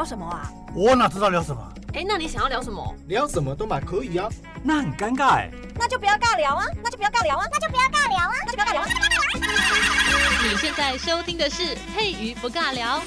聊什么啊？我哪知道聊什么？哎，那你想要聊什么？聊什么都嘛可以啊。那很尴尬哎。那就不要尬聊啊！那就不要尬聊啊！那就不要尬聊啊！那就不要尬聊啊！你现在收听的是佩瑜不尬聊。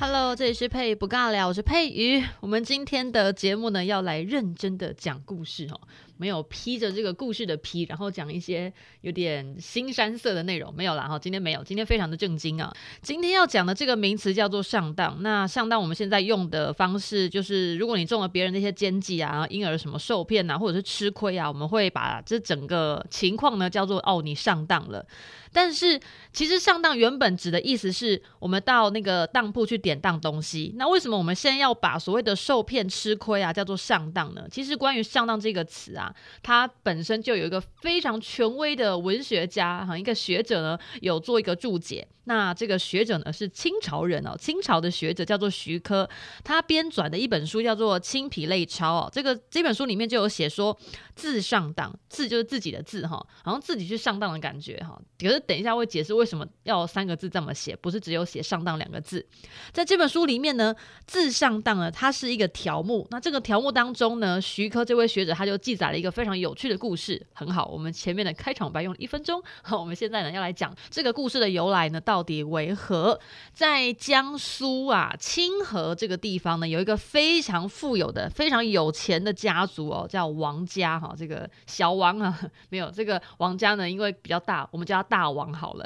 Hello，这里是佩瑜不尬聊，我是佩瑜。我们今天的节目呢，要来认真的讲故事哦。没有披着这个故事的皮，然后讲一些有点新山色的内容，没有啦哈。今天没有，今天非常的正经啊。今天要讲的这个名词叫做上当。那上当我们现在用的方式就是，如果你中了别人那些奸计啊，因而什么受骗啊，或者是吃亏啊，我们会把这整个情况呢叫做哦，你上当了。但是其实上当原本指的意思是我们到那个当铺去典当东西。那为什么我们现在要把所谓的受骗吃亏啊叫做上当呢？其实关于上当这个词啊，他本身就有一个非常权威的文学家哈，一个学者呢有做一个注解。那这个学者呢是清朝人哦，清朝的学者叫做徐科，他编纂的一本书叫做《清皮类钞》哦。这个这本书里面就有写说，自上当，自就是自己的字哈，好像自己去上当的感觉哈。可是等一下会解释为什么要三个字这么写，不是只有写上当两个字。在这本书里面呢，自上当呢，它是一个条目。那这个条目当中呢，徐科这位学者他就记载了一个非常有趣的故事，很好。我们前面的开场白用了一分钟，好，我们现在呢要来讲这个故事的由来呢到。到底为何？在江苏啊，清河这个地方呢，有一个非常富有的、非常有钱的家族哦，叫王家哈。这个小王啊，没有这个王家呢，因为比较大，我们叫他大王好了。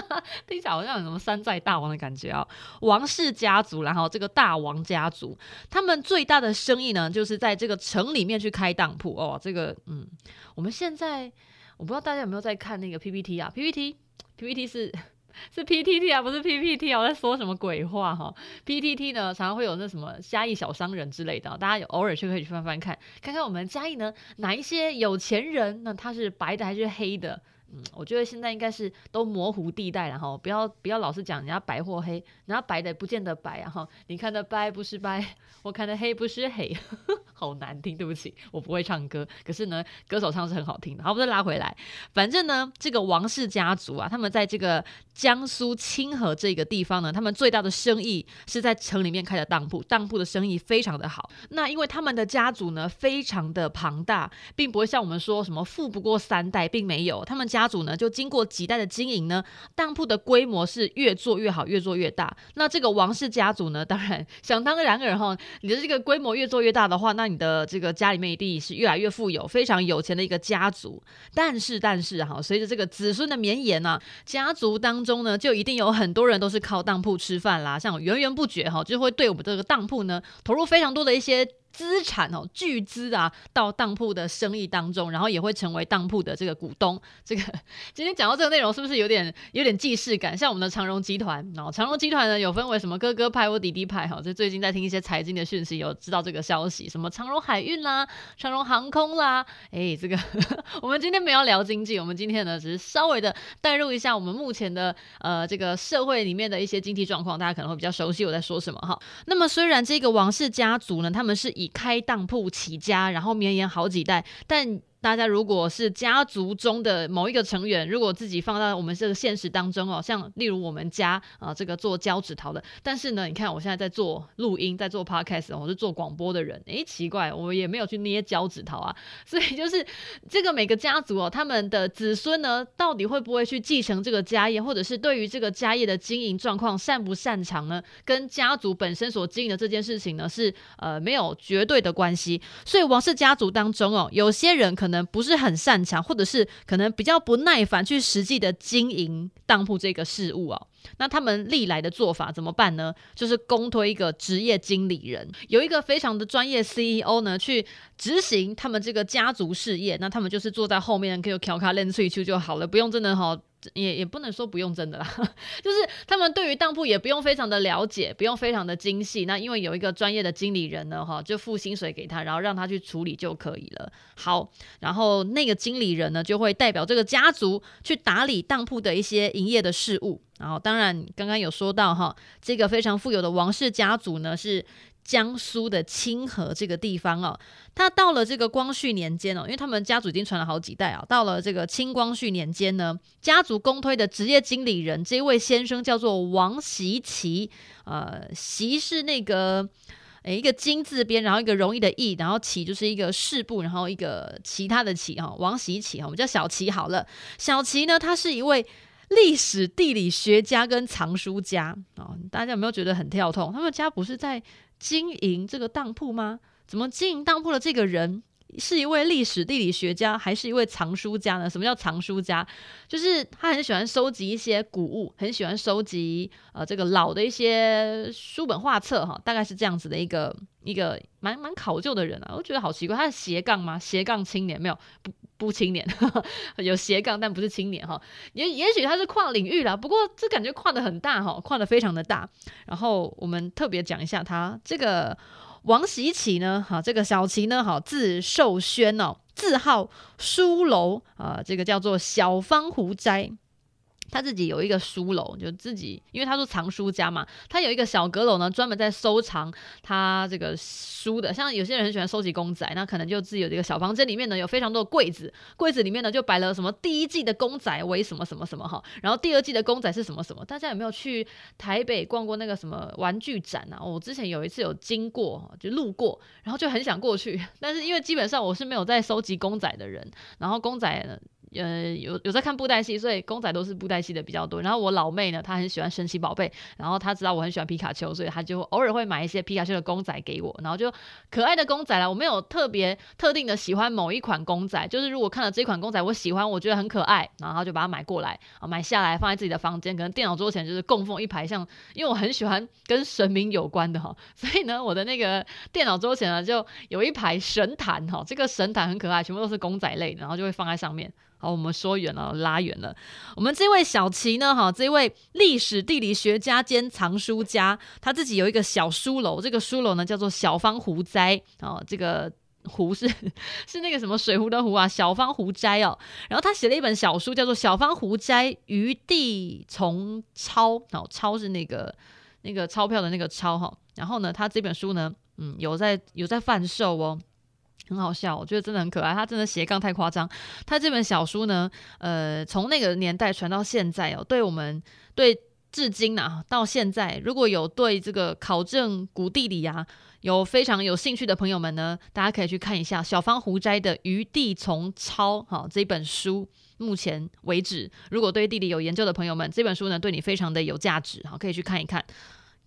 听起来好像有什么山寨大王的感觉啊。王氏家族，然后这个大王家族，他们最大的生意呢，就是在这个城里面去开当铺哦。这个嗯，我们现在我不知道大家有没有在看那个 PPT 啊？PPT，PPT 是。是 PTT 啊，不是 PPT 啊！我在说什么鬼话哈？PTT 呢，常常会有那什么嘉义小商人之类的，大家有偶尔去可以去翻翻看，看看我们嘉义呢哪一些有钱人，那他是白的还是黑的？嗯，我觉得现在应该是都模糊地带了哈，不要不要老是讲人家白或黑，人家白的不见得白啊哈，你看的白不是白，我看的黑不是黑，好难听，对不起，我不会唱歌，可是呢，歌手唱是很好听的。好，我们再拉回来，反正呢，这个王氏家族啊，他们在这个江苏清河这个地方呢，他们最大的生意是在城里面开的当铺，当铺的生意非常的好。那因为他们的家族呢，非常的庞大，并不会像我们说什么富不过三代，并没有，他们家。家族呢，就经过几代的经营呢，当铺的规模是越做越好，越做越大。那这个王氏家族呢，当然想当然尔哈，你的这个规模越做越大的话，那你的这个家里面一定是越来越富有，非常有钱的一个家族。但是，但是哈，随着这个子孙的绵延呢，家族当中呢，就一定有很多人都是靠当铺吃饭啦，像源源不绝哈，就会对我们这个当铺呢，投入非常多的一些。资产哦，巨资啊，到当铺的生意当中，然后也会成为当铺的这个股东。这个今天讲到这个内容，是不是有点有点既视感？像我们的长荣集团然哦，长荣集团呢有分为什么哥哥派或弟弟派哈？就最近在听一些财经的讯息，有知道这个消息，什么长荣海运啦、长荣航空啦，哎，这个 我们今天没有聊经济，我们今天呢只是稍微的带入一下我们目前的呃这个社会里面的一些经济状况，大家可能会比较熟悉我在说什么哈。那么虽然这个王氏家族呢，他们是以开当铺起家，然后绵延好几代，但。大家如果是家族中的某一个成员，如果自己放到我们这个现实当中哦，像例如我们家啊、这个做胶纸陶的，但是呢，你看我现在在做录音，在做 podcast，我是做广播的人，诶，奇怪，我也没有去捏胶纸陶啊，所以就是这个每个家族哦，他们的子孙呢，到底会不会去继承这个家业，或者是对于这个家业的经营状况擅不擅长呢？跟家族本身所经营的这件事情呢，是呃没有绝对的关系。所以王氏家族当中哦，有些人可能。能不是很擅长，或者是可能比较不耐烦去实际的经营当铺这个事物哦。那他们历来的做法怎么办呢？就是公推一个职业经理人，有一个非常的专业 CEO 呢，去执行他们这个家族事业。那他们就是坐在后面，可以敲卡练萃取就好了，不用真的哈。也也不能说不用真的啦，就是他们对于当铺也不用非常的了解，不用非常的精细。那因为有一个专业的经理人呢，哈，就付薪水给他，然后让他去处理就可以了。好，然后那个经理人呢，就会代表这个家族去打理当铺的一些营业的事务。然后，当然刚刚有说到哈，这个非常富有的王氏家族呢，是江苏的清河这个地方哦。他到了这个光绪年间哦，因为他们家族已经传了好几代啊。到了这个清光绪年间呢，家族公推的职业经理人这位先生叫做王习奇，呃，习是那个诶一个金字边，然后一个容易的易，然后奇就是一个士部，然后一个其他的奇哈，王习奇哈，我们叫小奇好了。小奇呢，他是一位历史地理学家跟藏书家啊，大家有没有觉得很跳痛？他们家不是在经营这个当铺吗？怎么经营当铺的这个人是一位历史地理学家，还是一位藏书家呢？什么叫藏书家？就是他很喜欢收集一些古物，很喜欢收集呃这个老的一些书本画册哈，大概是这样子的一个一个蛮蛮考究的人啊。我觉得好奇怪，他是斜杠吗？斜杠青年没有？不不青年，有斜杠但不是青年哈。也也许他是跨领域啦，不过这感觉跨得很大哈，跨得非常的大。然后我们特别讲一下他这个。王喜奇呢？哈，这个小琪呢？哈，字寿轩哦，字号书楼啊，这个叫做小方湖斋。他自己有一个书楼，就自己，因为他是藏书家嘛，他有一个小阁楼呢，专门在收藏他这个书的。像有些人很喜欢收集公仔，那可能就自己有这个小房间里面呢，有非常多的柜子，柜子里面呢就摆了什么第一季的公仔为什么什么什么哈，然后第二季的公仔是什么什么。大家有没有去台北逛过那个什么玩具展啊？我之前有一次有经过，就路过，然后就很想过去，但是因为基本上我是没有在收集公仔的人，然后公仔呢。呃，有有在看布袋戏，所以公仔都是布袋戏的比较多。然后我老妹呢，她很喜欢神奇宝贝，然后她知道我很喜欢皮卡丘，所以她就偶尔会买一些皮卡丘的公仔给我。然后就可爱的公仔啦，我没有特别特定的喜欢某一款公仔，就是如果看了这款公仔我喜欢，我觉得很可爱，然后就把它买过来啊，买下来放在自己的房间，可能电脑桌前就是供奉一排像，因为我很喜欢跟神明有关的哈，所以呢，我的那个电脑桌前呢就有一排神坛哈，这个神坛很可爱，全部都是公仔类，然后就会放在上面。好，我们说远了，拉远了。我们这位小奇呢，哈，这位历史地理学家兼藏书家，他自己有一个小书楼，这个书楼呢叫做小方湖斋，哦，这个湖是 是那个什么水壶的壶啊，小方湖斋哦。然后他写了一本小书，叫做《小方湖斋余地从钞》，哦，钞是那个那个钞票的那个钞哈。然后呢，他这本书呢，嗯，有在有在贩售哦。很好笑，我觉得真的很可爱。他真的斜杠太夸张。他这本小书呢，呃，从那个年代传到现在哦，对我们对至今啊，到现在，如果有对这个考证古地理啊有非常有兴趣的朋友们呢，大家可以去看一下小方湖斋的《余地从抄》哈这本书。目前为止，如果对地理有研究的朋友们，这本书呢对你非常的有价值，好，可以去看一看。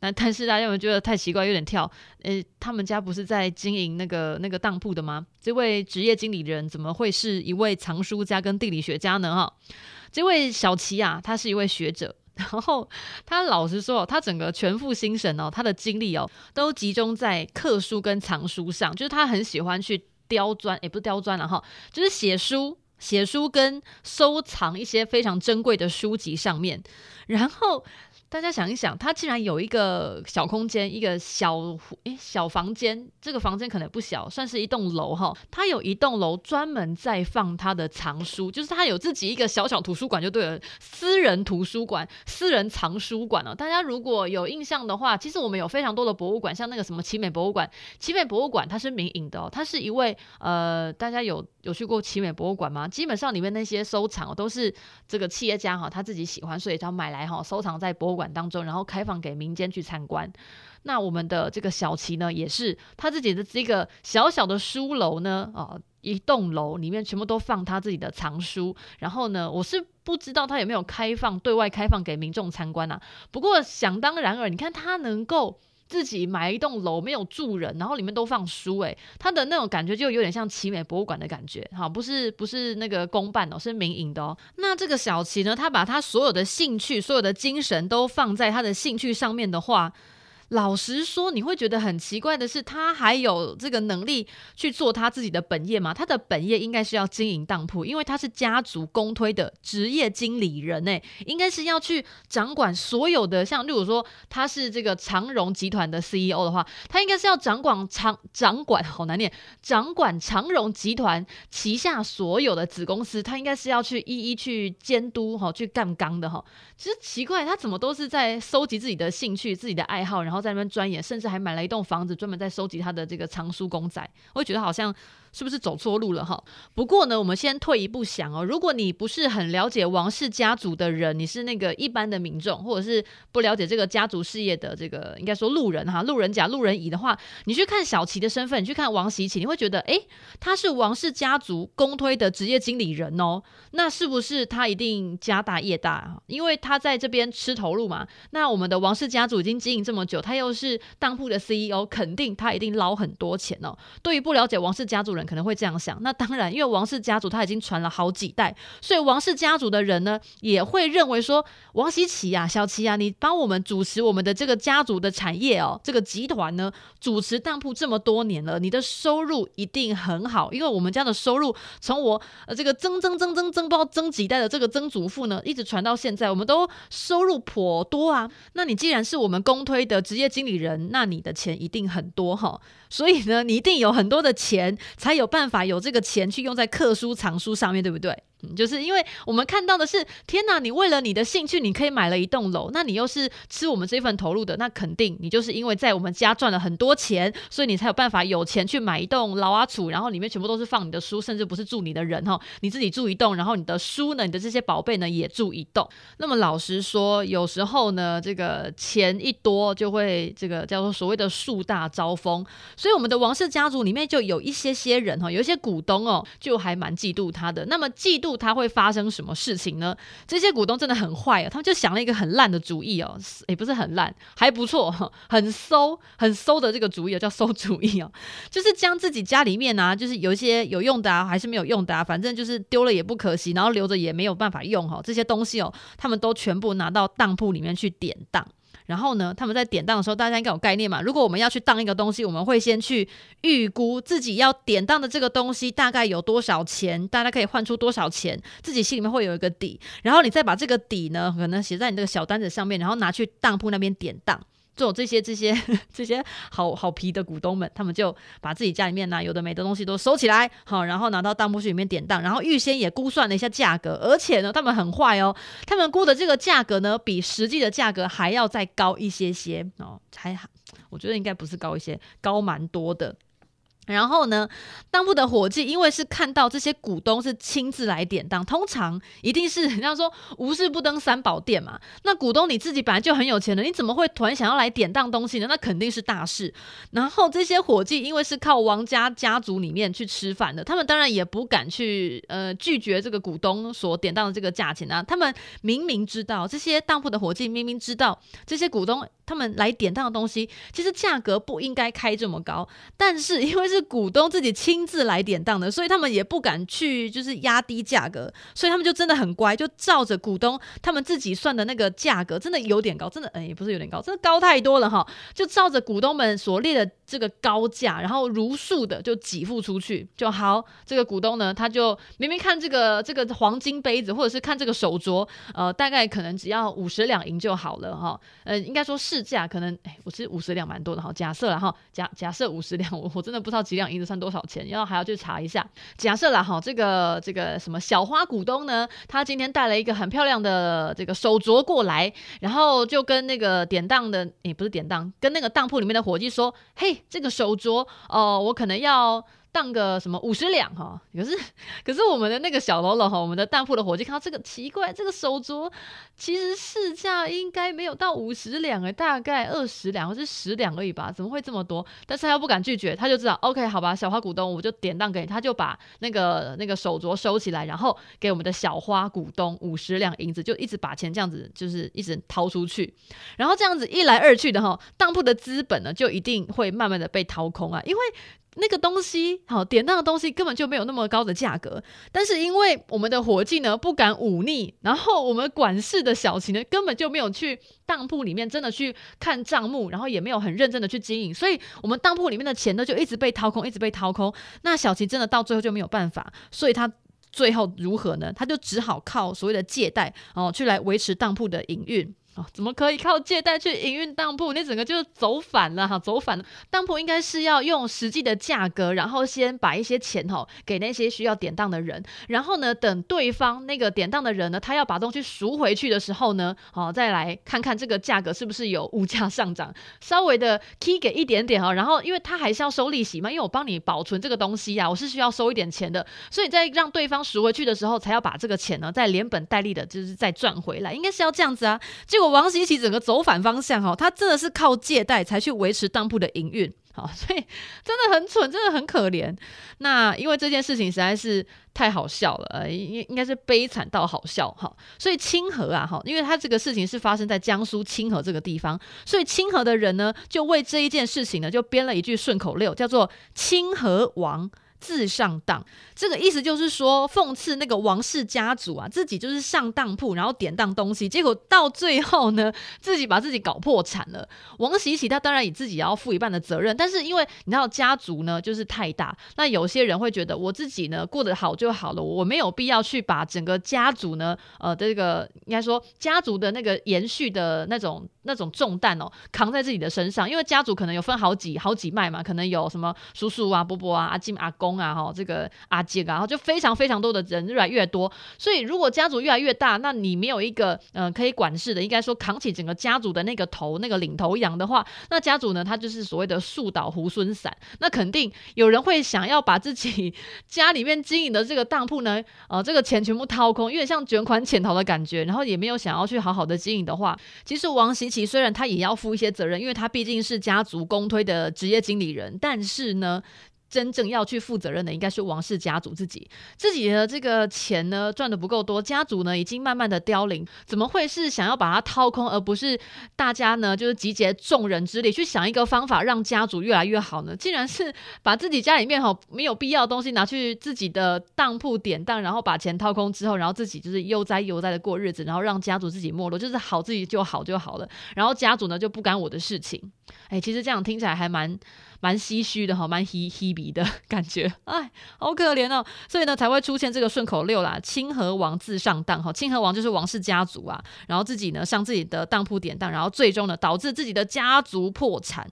但但是大家有没有觉得太奇怪，有点跳？诶，他们家不是在经营那个那个当铺的吗？这位职业经理人怎么会是一位藏书家跟地理学家呢？哈，这位小奇啊，他是一位学者，然后他老实说，他整个全副心神哦，他的精力哦，都集中在刻书跟藏书上，就是他很喜欢去刁钻，也不是刁钻了哈，就是写书、写书跟收藏一些非常珍贵的书籍上面，然后。大家想一想，他竟然有一个小空间，一个小诶小房间，这个房间可能不小，算是一栋楼哈。他有一栋楼专门在放他的藏书，就是他有自己一个小小图书馆就对了，私人图书馆、私人藏书馆哦。大家如果有印象的话，其实我们有非常多的博物馆，像那个什么奇美博物馆，奇美博物馆它是民营的哦，它是一位呃，大家有有去过奇美博物馆吗？基本上里面那些收藏哦，都是这个企业家哈他自己喜欢，所以他买来哈收藏在博物馆馆当中，然后开放给民间去参观。那我们的这个小齐呢，也是他自己的这个小小的书楼呢，啊，一栋楼里面全部都放他自己的藏书。然后呢，我是不知道他有没有开放对外开放给民众参观啊。不过想当然尔，你看他能够。自己买一栋楼没有住人，然后里面都放书，诶，他的那种感觉就有点像奇美博物馆的感觉，哈，不是不是那个公办哦，是民营的哦。那这个小琪呢，他把他所有的兴趣、所有的精神都放在他的兴趣上面的话。老实说，你会觉得很奇怪的是，他还有这个能力去做他自己的本业吗？他的本业应该是要经营当铺，因为他是家族公推的职业经理人，诶，应该是要去掌管所有的，像例如说他是这个长荣集团的 CEO 的话，他应该是要掌管长掌管好难念，掌管长荣集团旗下所有的子公司，他应该是要去一一去监督哈，去干纲的哈。其实奇怪，他怎么都是在收集自己的兴趣、自己的爱好，然后。在那边钻研，甚至还买了一栋房子专门在收集他的这个藏书公仔。我觉得好像。是不是走错路了哈？不过呢，我们先退一步想哦，如果你不是很了解王氏家族的人，你是那个一般的民众，或者是不了解这个家族事业的这个应该说路人哈，路人甲、路人乙的话，你去看小琪的身份，你去看王喜启，你会觉得诶，他是王氏家族公推的职业经理人哦，那是不是他一定家大业大？因为他在这边吃头路嘛。那我们的王氏家族已经经营这么久，他又是当铺的 CEO，肯定他一定捞很多钱哦。对于不了解王氏家族人。可能会这样想，那当然，因为王氏家族他已经传了好几代，所以王氏家族的人呢也会认为说，王喜启呀、小琪啊，你帮我们主持我们的这个家族的产业哦，这个集团呢主持当铺这么多年了，你的收入一定很好，因为我们家的收入从我呃这个曾曾曾曾曾不知道曾几代的这个曾祖父呢，一直传到现在，我们都收入颇多啊。那你既然是我们公推的职业经理人，那你的钱一定很多哈。所以呢，你一定有很多的钱，才有办法有这个钱去用在课书藏书上面对不对？嗯就是因为我们看到的是，天哪！你为了你的兴趣，你可以买了一栋楼，那你又是吃我们这份投入的，那肯定你就是因为在我们家赚了很多钱，所以你才有办法有钱去买一栋老阿楚，然后里面全部都是放你的书，甚至不是住你的人哈，你自己住一栋，然后你的书呢，你的这些宝贝呢也住一栋。那么老实说，有时候呢，这个钱一多就会这个叫做所谓的树大招风，所以我们的王氏家族里面就有一些些人哈，有一些股东哦，就还蛮嫉妒他的。那么嫉妒。他会发生什么事情呢？这些股东真的很坏啊，他们就想了一个很烂的主意哦，也不是很烂，还不错哈，很馊、很馊的这个主意哦，叫馊主意哦，就是将自己家里面啊，就是有一些有用的啊，还是没有用的啊，反正就是丢了也不可惜，然后留着也没有办法用哈，这些东西哦，他们都全部拿到当铺里面去典当。然后呢，他们在典当的时候，大家应该有概念嘛。如果我们要去当一个东西，我们会先去预估自己要典当的这个东西大概有多少钱，大家可以换出多少钱，自己心里面会有一个底。然后你再把这个底呢，可能写在你这个小单子上面，然后拿去当铺那边典当。做这些这些 这些好好皮的股东们，他们就把自己家里面呢有的没的东西都收起来，好，然后拿到当铺去里面典当，然后预先也估算了一下价格，而且呢，他们很坏哦，他们估的这个价格呢，比实际的价格还要再高一些些哦，还好，我觉得应该不是高一些，高蛮多的。然后呢，当铺的伙计因为是看到这些股东是亲自来典当，通常一定是人家说无事不登三宝殿嘛。那股东你自己本来就很有钱的，你怎么会突然想要来典当东西呢？那肯定是大事。然后这些伙计因为是靠王家家族里面去吃饭的，他们当然也不敢去呃拒绝这个股东所典当的这个价钱啊。他们明明知道这些当铺的伙计明明知道这些股东。他们来典当的东西，其实价格不应该开这么高，但是因为是股东自己亲自来典当的，所以他们也不敢去就是压低价格，所以他们就真的很乖，就照着股东他们自己算的那个价格，真的有点高，真的嗯也不是有点高，真的高太多了哈，就照着股东们所列的这个高价，然后如数的就给付出去就好。这个股东呢，他就明明看这个这个黄金杯子，或者是看这个手镯，呃，大概可能只要五十两银就好了哈，呃，应该说。市价可能哎，我是五十两蛮多的哈。假设了哈，假假设五十两，我我真的不知道几两银子算多少钱，然后还要去查一下。假设了哈，这个这个什么小花股东呢，他今天带了一个很漂亮的这个手镯过来，然后就跟那个典当的也不是典当，跟那个当铺里面的伙计说：“嘿，这个手镯、呃，我可能要。”当个什么五十两哈，可是 可是我们的那个小喽啰哈，我们的当铺的伙计看到这个奇怪，这个手镯其实市价应该没有到五十两诶，大概二十两或是十两而已吧，怎么会这么多？但是他又不敢拒绝，他就知道 OK 好吧，小花股东我就典当给你，他就把那个那个手镯收起来，然后给我们的小花股东五十两银子，就一直把钱这样子就是一直掏出去，然后这样子一来二去的哈，当铺的资本呢就一定会慢慢的被掏空啊，因为。那个东西好，典当的东西根本就没有那么高的价格，但是因为我们的伙计呢不敢忤逆，然后我们管事的小琪呢根本就没有去当铺里面真的去看账目，然后也没有很认真的去经营，所以我们当铺里面的钱呢就一直被掏空，一直被掏空。那小琪真的到最后就没有办法，所以他最后如何呢？他就只好靠所谓的借贷哦去来维持当铺的营运。哦，怎么可以靠借贷去营运当铺？你整个就是走反了哈，走反了。当铺应该是要用实际的价格，然后先把一些钱哈给那些需要典当的人，然后呢，等对方那个典当的人呢，他要把东西赎回去的时候呢，好，再来看看这个价格是不是有物价上涨，稍微的 key 给一点点哈，然后因为他还是要收利息嘛，因为我帮你保存这个东西呀，我是需要收一点钱的，所以在让对方赎回去的时候，才要把这个钱呢再连本带利的，就是再赚回来，应该是要这样子啊，结果。王习其整个走反方向哈，他真的是靠借贷才去维持当铺的营运，好，所以真的很蠢，真的很可怜。那因为这件事情实在是太好笑了，呃，应应该是悲惨到好笑哈。所以清河啊，哈，因为他这个事情是发生在江苏清河这个地方，所以清河的人呢，就为这一件事情呢，就编了一句顺口溜，叫做“清河王”。自上当，这个意思就是说，讽刺那个王氏家族啊，自己就是上当铺，然后典当东西，结果到最后呢，自己把自己搞破产了。王喜喜他当然以自己要负一半的责任，但是因为你知道家族呢就是太大，那有些人会觉得我自己呢过得好就好了，我没有必要去把整个家族呢，呃，这个应该说家族的那个延续的那种那种重担哦，扛在自己的身上，因为家族可能有分好几好几脉嘛，可能有什么叔叔啊、伯伯啊、阿金、阿公。啊，哈，这个阿杰啊，就非常非常多的人越来越多，所以如果家族越来越大，那你没有一个、呃、可以管事的，应该说扛起整个家族的那个头那个领头羊的话，那家族呢，他就是所谓的树倒猢狲散，那肯定有人会想要把自己 家里面经营的这个当铺呢，呃，这个钱全部掏空，有点像卷款潜逃的感觉，然后也没有想要去好好的经营的话，其实王习其虽然他也要负一些责任，因为他毕竟是家族公推的职业经理人，但是呢。真正要去负责任的应该是王氏家族自己，自己的这个钱呢赚得不够多，家族呢已经慢慢的凋零，怎么会是想要把它掏空，而不是大家呢就是集结众人之力去想一个方法让家族越来越好呢？竟然是把自己家里面哈没有必要的东西拿去自己的当铺典当，然后把钱掏空之后，然后自己就是悠哉悠哉的过日子，然后让家族自己没落，就是好自己就好就好了，然后家族呢就不干我的事情。哎，其实这样听起来还蛮。蛮唏嘘的哈，蛮稀稀鼻的感觉，哎，好可怜哦，所以呢才会出现这个顺口溜啦，清河王自上当哈，清河王就是王氏家族啊，然后自己呢上自己的当铺典当，然后最终呢导致自己的家族破产。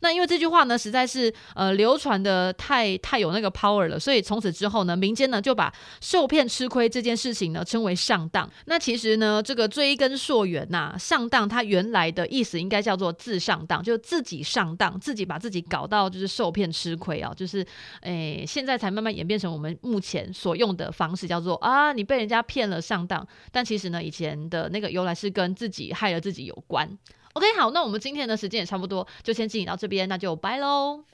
那因为这句话呢实在是呃流传的太太有那个 power 了，所以从此之后呢，民间呢就把受骗吃亏这件事情呢称为上当。那其实呢这个追根溯源呐、上当它原来的意思应该叫做自上当，就自己上当，自己把自己搞到。到就是受骗吃亏啊，就是诶，现在才慢慢演变成我们目前所用的方式，叫做啊，你被人家骗了上当。但其实呢，以前的那个由来是跟自己害了自己有关。OK，好，那我们今天的时间也差不多，就先进行到这边，那就拜喽。